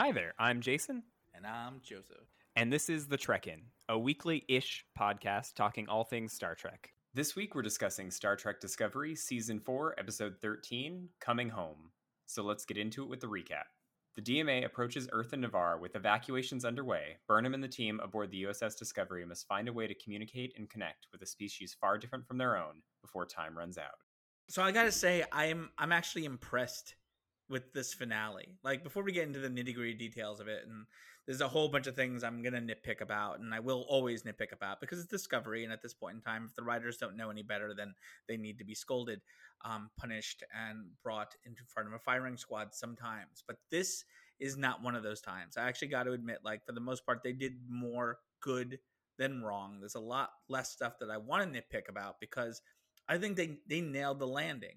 Hi there, I'm Jason. And I'm Joseph. And this is The Trek In, a weekly ish podcast talking all things Star Trek. This week we're discussing Star Trek Discovery, Season 4, Episode 13, Coming Home. So let's get into it with the recap. The DMA approaches Earth and Ni'Var with evacuations underway. Burnham and the team aboard the USS Discovery must find a way to communicate and connect with a species far different from their own before time runs out. So I gotta say, I'm I'm actually impressed with this finale. Like before we get into the nitty gritty details of it, and there's a whole bunch of things I'm gonna nitpick about, and I will always nitpick about because it's Discovery, and at this point in time, if the writers don't know any better, then they need to be scolded, um, punished, and brought into front of a firing squad sometimes. But this is not one of those times. I actually got to admit, like for the most part, they did more good than wrong. There's a lot less stuff that I want to nitpick about because I think they they nailed the landing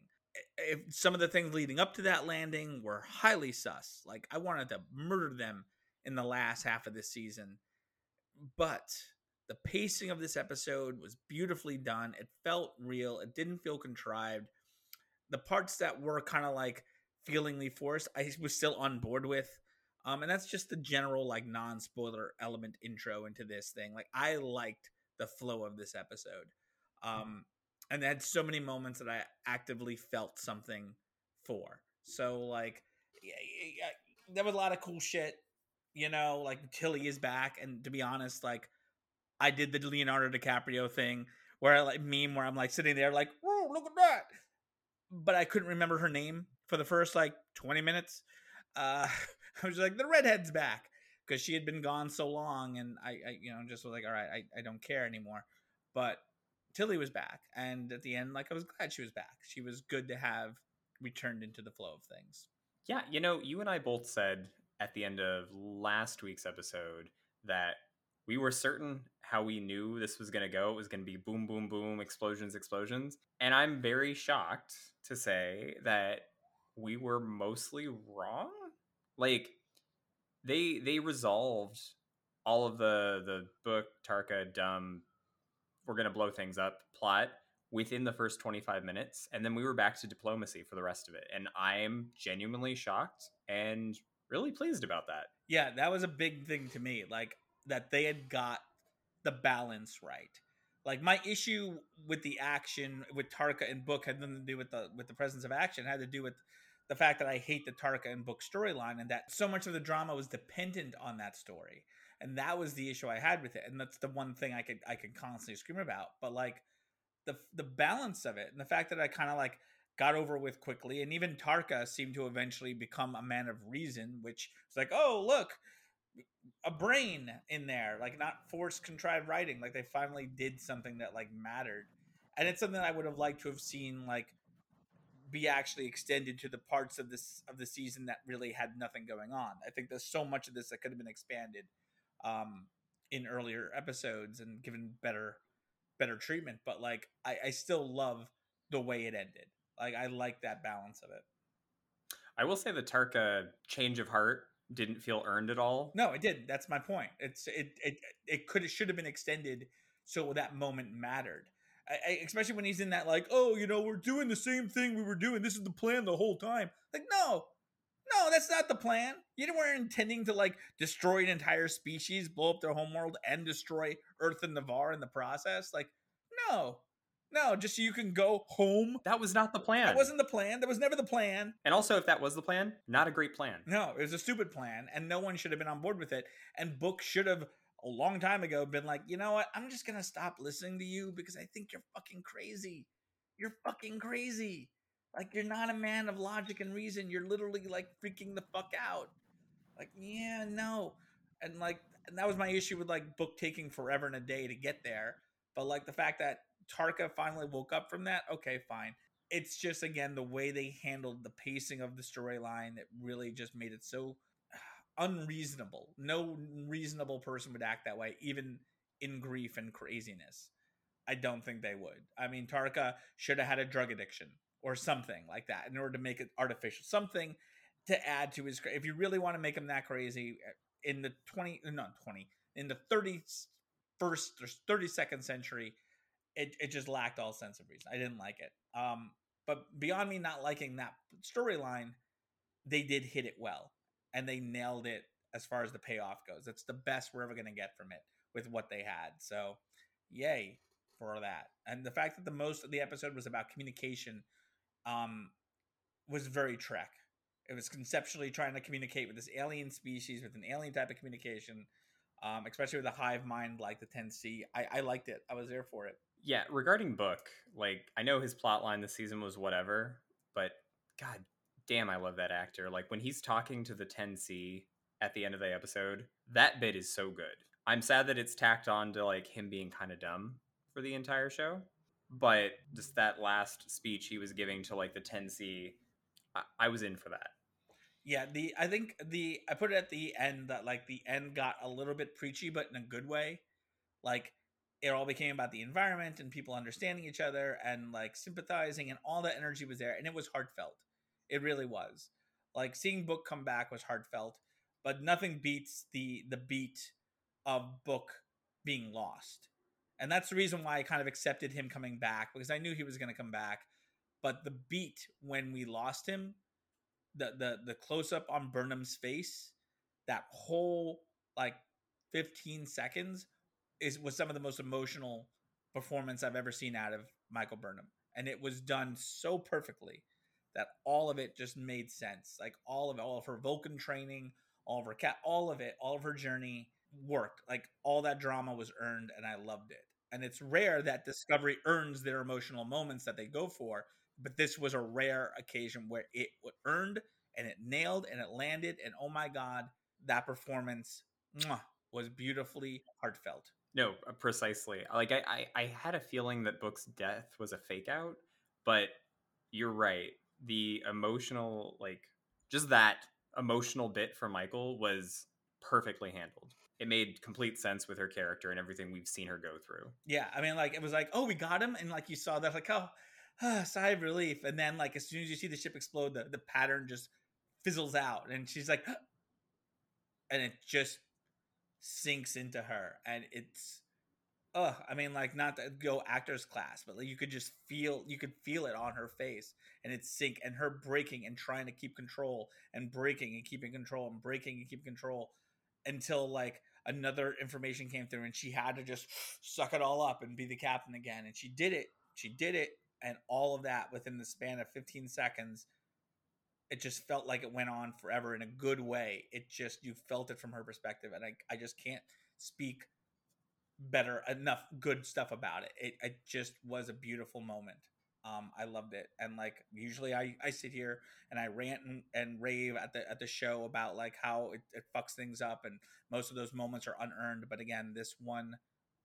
if some of the things leading up to that landing were highly sus. Like I wanted to murder them in the last half of this season. But the pacing of this episode was beautifully done. It felt real. It didn't feel contrived. The parts that were kind of like feelingly forced, I was still on board with. Um, and that's just the general like non-spoiler element intro into this thing. Like I liked the flow of this episode. Um, and had so many moments that I actively felt something for. So like, yeah, yeah, there was a lot of cool shit. You know, like Tilly is back, and to be honest, like I did the Leonardo DiCaprio thing where I like meme where I'm like sitting there like, "Whoa, look at that!" But I couldn't remember her name for the first like 20 minutes. Uh, I was like, "The redhead's back." Because she had been gone so long, and I, I, you know, just was like, all right, I, I don't care anymore. But Tilly was back, and at the end, like I was glad she was back. She was good to have returned into the flow of things. Yeah, you know, you and I both said at the end of last week's episode that we were certain how we knew this was going to go. It was going to be boom, boom, boom, explosions, explosions. And I'm very shocked to say that we were mostly wrong. Like they they resolved all of the the book Tarka dumb we're going to blow things up plot within the first 25 minutes and then we were back to diplomacy for the rest of it. And i'm genuinely shocked and really pleased about that. Yeah that was a big thing to me like that they had got the balance right. Like my issue with the action with tarka and book had nothing to do with the with the presence of action it had to do with the fact that i hate the tarka and book storyline and that so much of the drama was dependent on that story and that was the issue I had with it, and that's the one thing I could I could constantly scream about. But like the the balance of it, and the fact that I kind of like got over with quickly, and even Tarka seemed to eventually become a man of reason, which was like, oh look, a brain in there, like not forced contrived writing. Like they finally did something that like mattered, and it's something I would have liked to have seen like be actually extended to the parts of this of the season that really had nothing going on. I think there's so much of this that could have been expanded um, in earlier episodes and given better better treatment. But like, I, I still love the way it ended. Like, I like that balance of it. I will say the Tarka change of heart didn't feel earned at all. No, it did. That's my point. It's it it it could it should have been extended so that moment mattered. I, I, especially when he's in that like, oh, you know, we're doing the same thing we were doing. This is the plan the whole time. Like, no, no, that's not the plan. You weren't intending to like destroy an entire species, blow up their homeworld, and destroy Earth and Ni'Var in the process. Like, no, no, just so you can go home. That was not the plan. That wasn't the plan. That was never the plan. And also, if that was the plan, not a great plan. No, it was a stupid plan, and no one should have been on board with it. And Book should have a long time ago been like, you know what? I'm just gonna stop listening to you because I think you're fucking crazy. You're fucking crazy. Like you're not a man of logic and reason. You're literally like freaking the fuck out. Like, yeah, no. And like and that was my issue with like book taking forever and a day to get there. But like the fact that Tarka finally woke up from that, okay, fine. It's just again the way they handled the pacing of the storyline that really just made it so unreasonable. No reasonable person would act that way, even in grief and craziness. I don't think they would. I mean, Tarka should have had a drug addiction or something like that in order to make it artificial. Something to add to his. If you really want to make him that crazy, uh, in the twenty, uh, not twenty, in the thirty first or thirty second century, it it just lacked all sense of reason. I didn't like it. Um, but beyond me not liking that storyline, they did hit it well, and they nailed it as far as the payoff goes. It's the best we're ever going to get from it with what they had. So, yay for that. And the fact that the most of the episode was about communication um was very Trek. It was conceptually trying to communicate with this alien species with an alien type of communication, um, especially with a hive mind like the 10C. I, I liked it. I was there for it. Yeah, regarding Book, like I know his plot line this season was whatever, but god damn, I love that actor. Like when he's talking to the 10C at the end of the episode, that bit is so good. I'm sad that it's tacked on to like him being kind of dumb for the entire show, but just that last speech he was giving to like the 10C, I, I was in for that. Yeah, the I think the I put it at the end that like the end got a little bit preachy, but in a good way. Like it all became about the environment and people understanding each other and like sympathizing and all that energy was there and it was heartfelt. It really was. Like seeing Book come back was heartfelt, but nothing beats the the beat of Book being lost. And that's the reason why I kind of accepted him coming back because I knew he was going to come back. But the beat when we lost him the the the close up on Burnham's face, that whole like 15 seconds is was some of the most emotional performance I've ever seen out of Michael Burnham. And it was done so perfectly that all of it just made sense. Like all of it, all of her Vulcan training, all of her cat, all of it, all of her journey worked. Like all that drama was earned and I loved it. And it's rare that Discovery earns their emotional moments that they go for but this was a rare occasion where it earned and it nailed and it landed. And oh my God, that performance mwah, was beautifully heartfelt. No, uh, precisely. Like I, I, I had a feeling that Book's death was a fake out, but you're right. The emotional, like just that emotional bit for Michael was perfectly handled. It made complete sense with her character and everything we've seen her go through. Yeah, I mean, like it was like, oh, we got him, and like you saw that, like, oh, ah, sigh of relief. And then, like, as soon as you see the ship explode, the, the pattern just fizzles out. And she's like, and it just sinks into her. And it's, oh, I mean, like, not to go actor's class, but like, you could just feel, you could feel it on her face and it sink and her breaking and trying to keep control and breaking and keeping control and breaking and keeping control until, like, another information came through and she had to just suck it all up and be the captain again. And she did it. She did it and all of that within the span of 15 seconds it just felt like it went on forever in a good way it just you felt it from her perspective and i, I just can't speak better enough good stuff about it. it it just was a beautiful moment um i loved it and like usually i i sit here and i rant and, and rave at the at the show about like how it, it fucks things up and most of those moments are unearned but again this one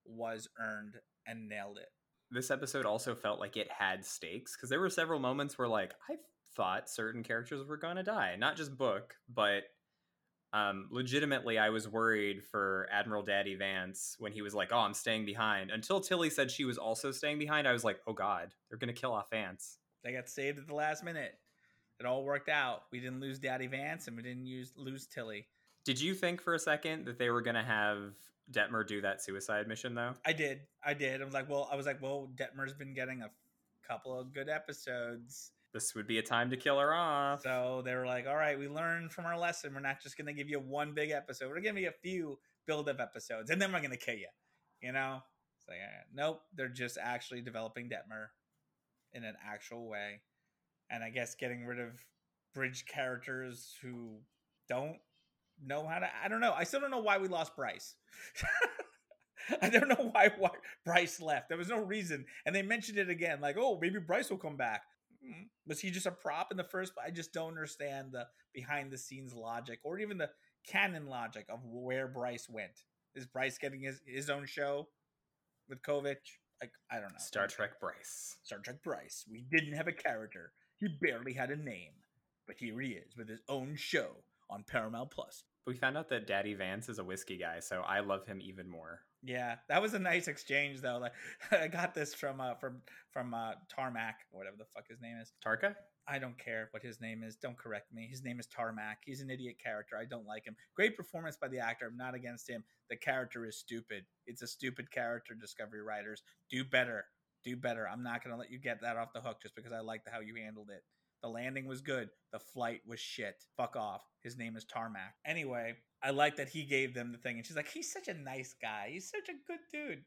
was earned and nailed it. This episode also felt like it had stakes because there were several moments where like I thought certain characters were gonna die, not just Book, but um, legitimately I was worried for Admiral Daddy Vance when he was like, "Oh, I'm staying behind." Until Tilly said she was also staying behind, I was like, "Oh God, they're gonna kill off Vance." They got saved at the last minute. It all worked out. We didn't lose Daddy Vance, and we didn't use lose Tilly. Did you think for a second that they were gonna have Detmer do that suicide mission though? I did. I did. I was like, well, I was like, well, Detmer's been getting a couple of good episodes. This would be a time to kill her off. So they were like, all right, we learned from our lesson. We're not just going to give you one big episode. We're going to give you a few build up episodes, and then we're going to kill you. You know? Like, nope, they're just actually developing Detmer in an actual way. And I guess getting rid of bridge characters who don't know how to. I don't know. I still don't know why we lost Bryce. I don't know why, why Bryce left. There was no reason, and they mentioned it again, like, "Oh, maybe Bryce will come back." Mm, was he just a prop in the first? I just don't understand the behind the scenes logic, or even the canon logic of where Bryce went. Is Bryce getting his his own show with Kovich? Like, I don't know. Star Trek Bryce. Star Trek Bryce. We didn't have a character. He barely had a name, but here he is with his own show on Paramount Plus. We found out that Daddy Vance is a whiskey guy, so I love him even more. Yeah, that was a nice exchange though. Like I got this from uh from from uh Tarmac, whatever the fuck his name is. Tarka? I don't care what his name is. Don't correct me. His name is Tarmac. He's an idiot character. I don't like him. Great performance by the actor. I'm not against him. The character is stupid. It's a stupid character. Discovery writers do better. Do better. I'm not gonna let you get that off the hook just because I like how you handled it. The landing was good. The flight was shit. Fuck off. His name is Tarmac. Anyway, I like that he gave them the thing, and she's like, "He's such a nice guy. He's such a good dude."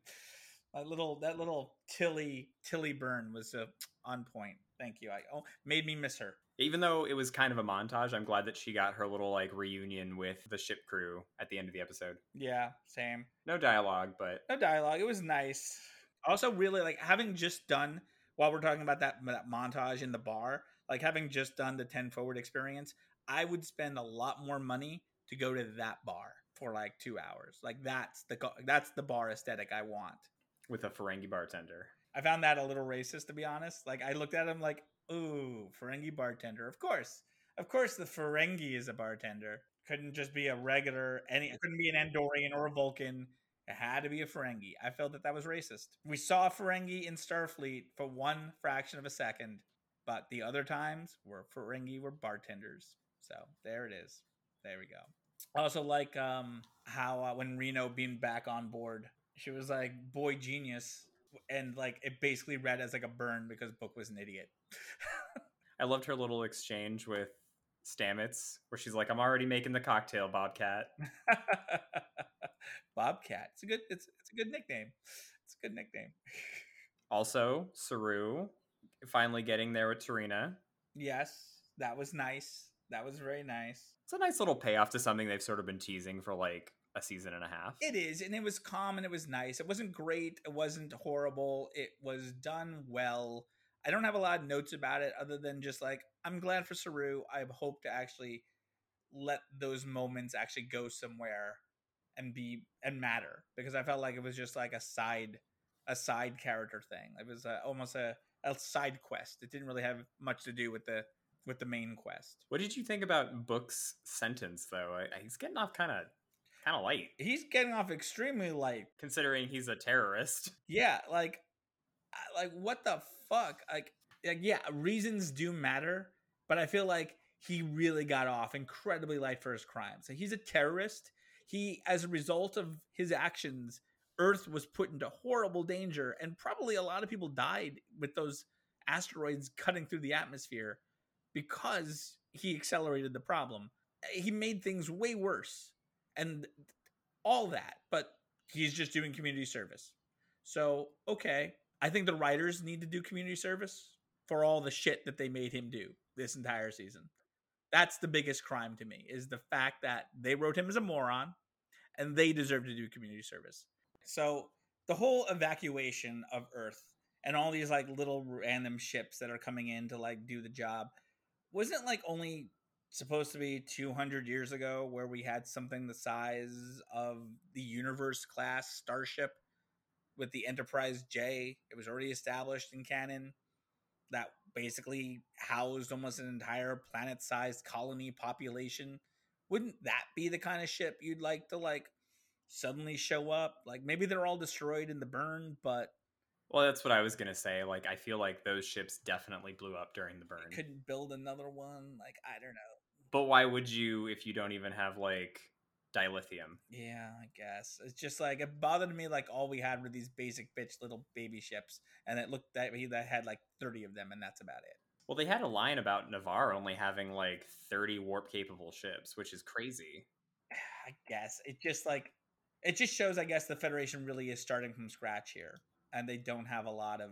That little that little Tilly Tilly burn was uh, on point. Thank you. I oh made me miss her. Even though it was kind of a montage, I'm glad that she got her little like reunion with the ship crew at the end of the episode. Yeah, same. No dialogue, but no dialogue. It was nice. Also, really like having just done while we're talking about that, that montage in the bar, like having just done the 10 forward experience, I would spend a lot more money to go to that bar for like two hours. Like that's the that's the bar aesthetic I want. With a Ferengi bartender. I found that a little racist to be honest. Like I looked at him like, ooh, Ferengi bartender. Of course. Of course the Ferengi is a bartender. Couldn't just be a regular any it couldn't be an Andorian or a Vulcan. It had to be a Ferengi. I felt that that was racist. We saw Ferengi in Starfleet for one fraction of a second, but the other times were Ferengi were bartenders. So there it is. There we go. I also like um, how uh, when Reno being back on board, she was like, "Boy genius," and like it basically read as like a burn because Book was an idiot. I loved her little exchange with Stamets, where she's like, "I'm already making the cocktail, Bobcat." Bobcat. It's a good. It's it's a good nickname. It's a good nickname. also, Saru finally getting there with T'Rina. Yes, that was nice. That was very nice. It's a nice little payoff to something they've sort of been teasing for like a season and a half. It is, and it was calm and it was nice. It wasn't great. It wasn't horrible. It was done well. I don't have a lot of notes about it other than just like I'm glad for Saru. I hope to actually let those moments actually go somewhere and be and matter because I felt like it was just like a side a side character thing. It was a, almost a, a side quest. It didn't really have much to do with the with the main quest. What did you think about Book's sentence though? He's getting off kind of kind of light. He's getting off extremely light considering he's a terrorist. Yeah, like like what the fuck? Like like yeah, reasons do matter, but I feel like he really got off incredibly light for his crimes. So he's a terrorist. He as a result of his actions, Earth was put into horrible danger and probably a lot of people died with those asteroids cutting through the atmosphere because he accelerated the problem. He made things way worse and all that, but he's just doing community service. So, okay, I think the writers need to do community service for all the shit that they made him do this entire season. That's the biggest crime to me is the fact that they wrote him as a moron and they deserve to do community service. So, the whole evacuation of Earth and all these like little random ships that are coming in to like do the job wasn't like only supposed to be 200 years ago where we had something the size of the universe class starship with the enterprise j? It was already established in canon that basically housed almost an entire planet-sized colony population. Wouldn't that be the kind of ship you'd like to like suddenly show up like maybe they're all destroyed in the burn but well, that's what I was gonna say. Like, I feel like those ships definitely blew up during the burn. Couldn't build another one. Like, I don't know. But why would you if you don't even have like dilithium? Yeah, I guess it's just like it bothered me. Like all we had were these basic bitch little baby ships, and it looked that he that had like thirty of them, and that's about it. Well, they had a line about Ni'Var only having like thirty warp capable ships, which is crazy. I guess it just like it just shows. I guess the Federation really is starting from scratch here and they don't have a lot of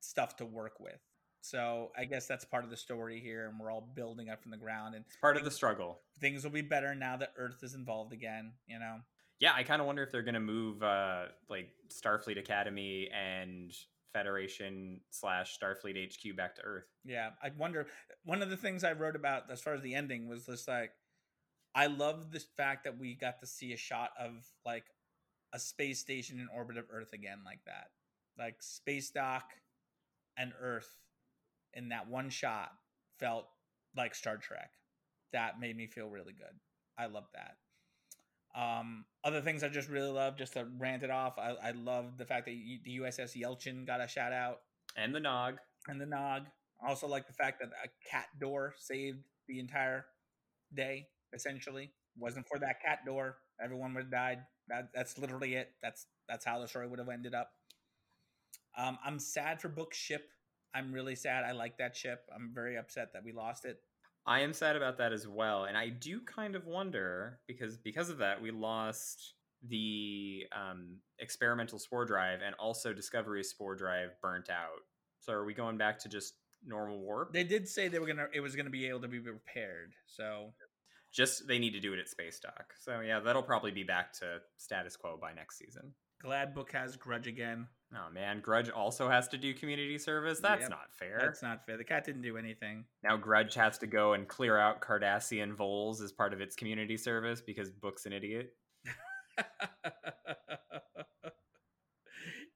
stuff to work with. So I guess that's part of the story here, and we're all building up from the ground. And it's part of the struggle. Things will be better now that Earth is involved again. You know. Yeah, I kind of wonder if they're going to move uh, like Starfleet Academy and Federation slash Starfleet HQ back to Earth. Yeah, I wonder. One of the things I wrote about as far as the ending was just like, I love the fact that we got to see a shot of like a space station in orbit of Earth again, like that like space dock and Earth in that one shot felt like Star Trek. That made me feel really good. I love that. Um, other things I just really love, just to rant it off, I, I love the fact that the USS Yelchin got a shout out. And the Nog. And the Nog. I also like the fact that a cat door saved the entire day, essentially. Wasn't for that cat door, everyone would have died. That, that's literally it. That's that's how the story would have ended up. Um, I'm sad for Book Ship. I'm really sad. I like that ship. I'm very upset that we lost it. I am sad about that as well, and I do kind of wonder because because of that we lost the um, experimental spore drive and also Discovery spore drive burnt out. So are we going back to just normal warp? They did say they were gonna it was gonna be able to be repaired. So just they need to do it at space dock. So yeah, that'll probably be back to status quo by next season. Glad Book has Grudge again. Oh man, Grudge also has to do community service. That's yep. not fair. That's not fair. The cat didn't do anything. Now Grudge has to go and clear out Cardassian voles as part of its community service because Book's an idiot.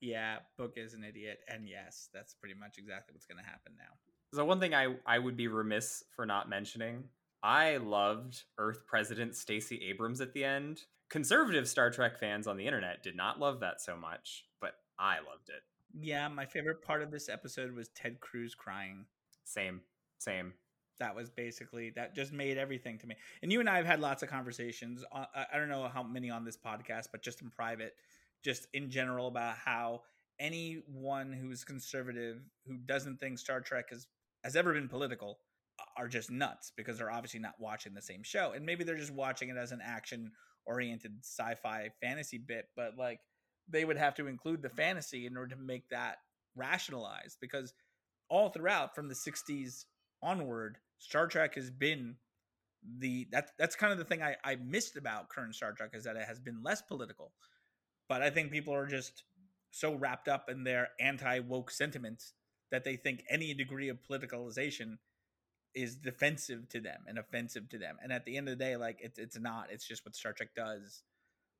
yeah, Book is an idiot, and yes, that's pretty much exactly what's going to happen now. So one thing I I would be remiss for not mentioning I loved Earth President Stacey Abrams at the end. Conservative Star Trek fans on the internet did not love that so much, but I loved it. Yeah, my favorite part of this episode was Ted Cruz crying. Same, same. That was basically that just made everything to me. And you and I have had lots of conversations. Uh, I don't know how many on this podcast, but just in private, just in general about how anyone who's conservative who doesn't think Star Trek has has ever been political are just nuts because they're obviously not watching the same show and maybe they're just watching it as an action oriented sci-fi fantasy bit but like they would have to include the fantasy in order to make that rationalized because all throughout from the 60s onward star trek has been the that's that's kind of the thing I, I missed about current star trek is that it has been less political but i think people are just so wrapped up in their anti-woke sentiments that they think any degree of politicalization is defensive to them and offensive to them. And at the end of the day, like it's it's not. It's just what Star Trek does.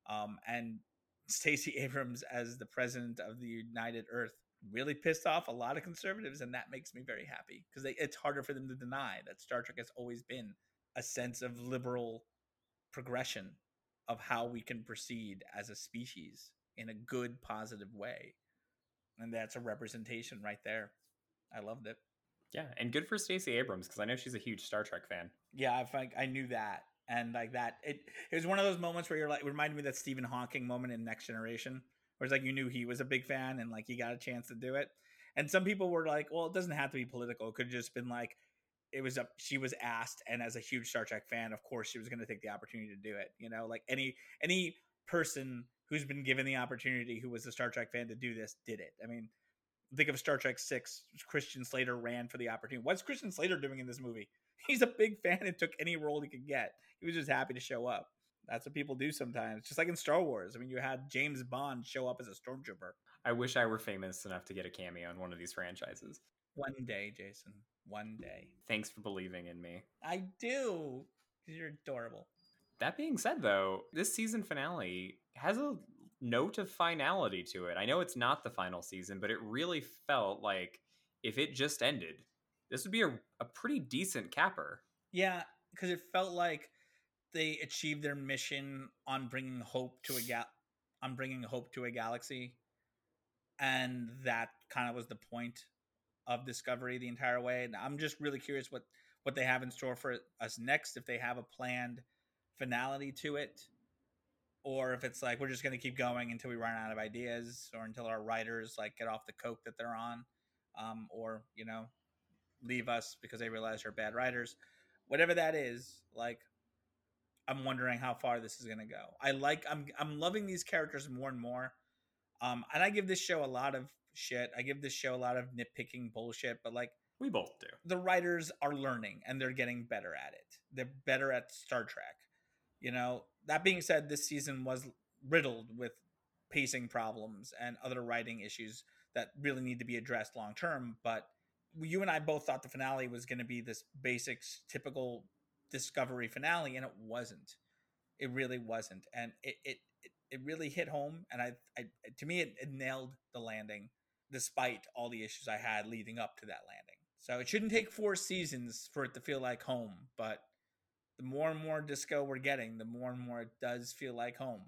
Um, and Stacey Abrams as the president of the United Earth really pissed off a lot of conservatives, and that makes me very happy because it's harder for them to deny that Star Trek has always been a sense of liberal progression of how we can proceed as a species in a good, positive way. And that's a representation right there. I loved it. Yeah, and good for Stacey Abrams because I know she's a huge Star Trek fan. Yeah, I I knew that, and like that, it it was one of those moments where you're like, it reminded me that Stephen Hawking moment in Next Generation, where it's like you knew he was a big fan and like he got a chance to do it. And some people were like, well, it doesn't have to be political. It could have just been like, it was a she was asked, and as a huge Star Trek fan, of course, she was going to take the opportunity to do it. You know, like any any person who's been given the opportunity who was a Star Trek fan to do this did it. I mean, think of Star Trek Six. Christian Slater ran for the opportunity. What's Christian Slater doing in this movie? He's a big fan and took any role he could get. He was just happy to show up. That's what people do sometimes. Just like in Star Wars. I mean, you had James Bond show up as a stormtrooper. I wish I were famous enough to get a cameo in one of these franchises. One day, Jason. One day. Thanks for believing in me. I do. You're adorable. That being said, though, this season finale has a note of finality to it. I know it's not the final season, but it really felt like if it just ended, this would be a, a pretty decent capper. Yeah, because it felt like they achieved their mission on bringing hope to a gal on bringing hope to a galaxy, and that kind of was the point of Discovery the entire way. And I'm just really curious what what they have in store for us next. If they have a planned finality to it, or if it's like we're just going to keep going until we run out of ideas or until our writers like get off the coke that they're on um, or you know leave us because they realize they're bad writers. Whatever that is like i'm wondering how far this is going to go. I like i'm i'm loving these characters more and more um and i give this show a lot of shit. I give this show a lot of nitpicking bullshit but like we both do. the writers are learning and they're getting better at it. They're better at star trek you know, that being said, this season was riddled with pacing problems and other writing issues that really need to be addressed long term. But you and I both thought the finale was going to be this basic, typical Discovery finale, and it wasn't. It really wasn't, and it it it really hit home. And I, I to me, it, it nailed the landing, despite all the issues I had leading up to that landing. So it shouldn't take four seasons for it to feel like home, but the more and more disco we're getting, the more and more it does feel like home.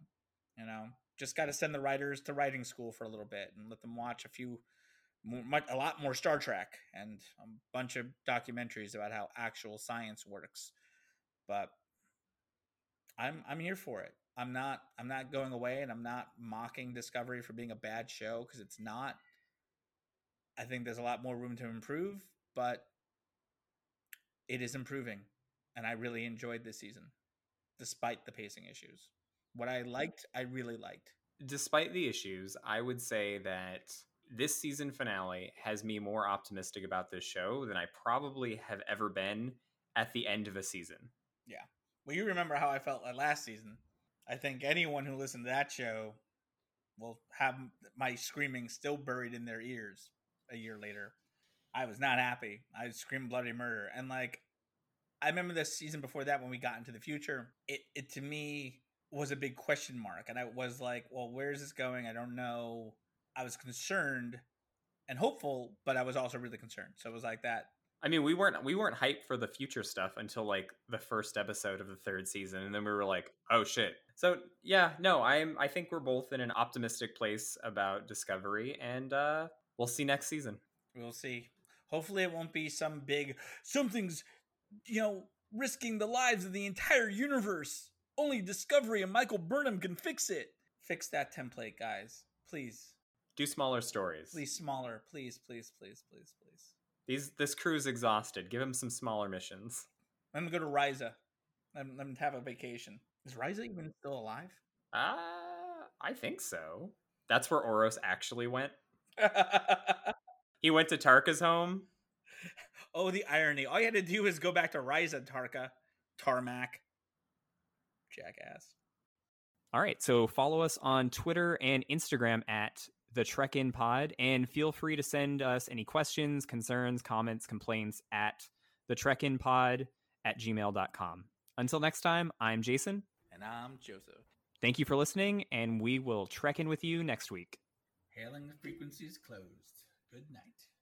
You know, just got to send the writers to writing school for a little bit and let them watch a few, much, a lot more Star Trek and a bunch of documentaries about how actual science works. But I'm I'm here for it. I'm not I'm not going away and I'm not mocking Discovery for being a bad show because it's not. I think there's a lot more room to improve, but it is improving and I really enjoyed this season, despite the pacing issues. What I mm. liked, I really liked. Despite the issues, I would say that this season finale has me more optimistic about this show than I probably have ever been at the end of a season. Yeah. Well, you remember how I felt like last season. I think anyone who listened to that show will have my screaming still buried in their ears a year later. I was not happy. I screamed bloody murder. And like I remember the season before that when we got into the future, it, it to me was a big question mark. And I was like, well, where is this going? I don't know. I was concerned and hopeful, but I was also really concerned. So it was like that. I mean, we weren't we weren't hyped for the future stuff until like the first episode of the third season, and then we were like, "Oh shit!" So yeah, no, I'm I think we're both in an optimistic place about Discovery, and uh, we'll see next season. We'll see. Hopefully, it won't be some big something's, you know, risking the lives of the entire universe. Only Discovery and Michael Burnham can fix it. Fix that template, guys, please. Do smaller stories. Please, smaller. Please, please, please, please, please. These this crew's exhausted. Give him some smaller missions. Let him go to Risa. Let him have a vacation. Is Risa even still alive? Uh, I think so. That's where Oros actually went. he went to Tarka's home. Oh, the irony. All you had to do is go back to Risa, Tarka. Tarmac. Jackass. All right. So follow us on Twitter and Instagram at the Trek In Pod, and feel free to send us any questions, concerns, comments, complaints at the Trek In Pod at gmail.com. Until next time, I'm Jason. And I'm Joseph. Thank you for listening, and we will trek in with you next week. Hailing frequencies closed. Good night.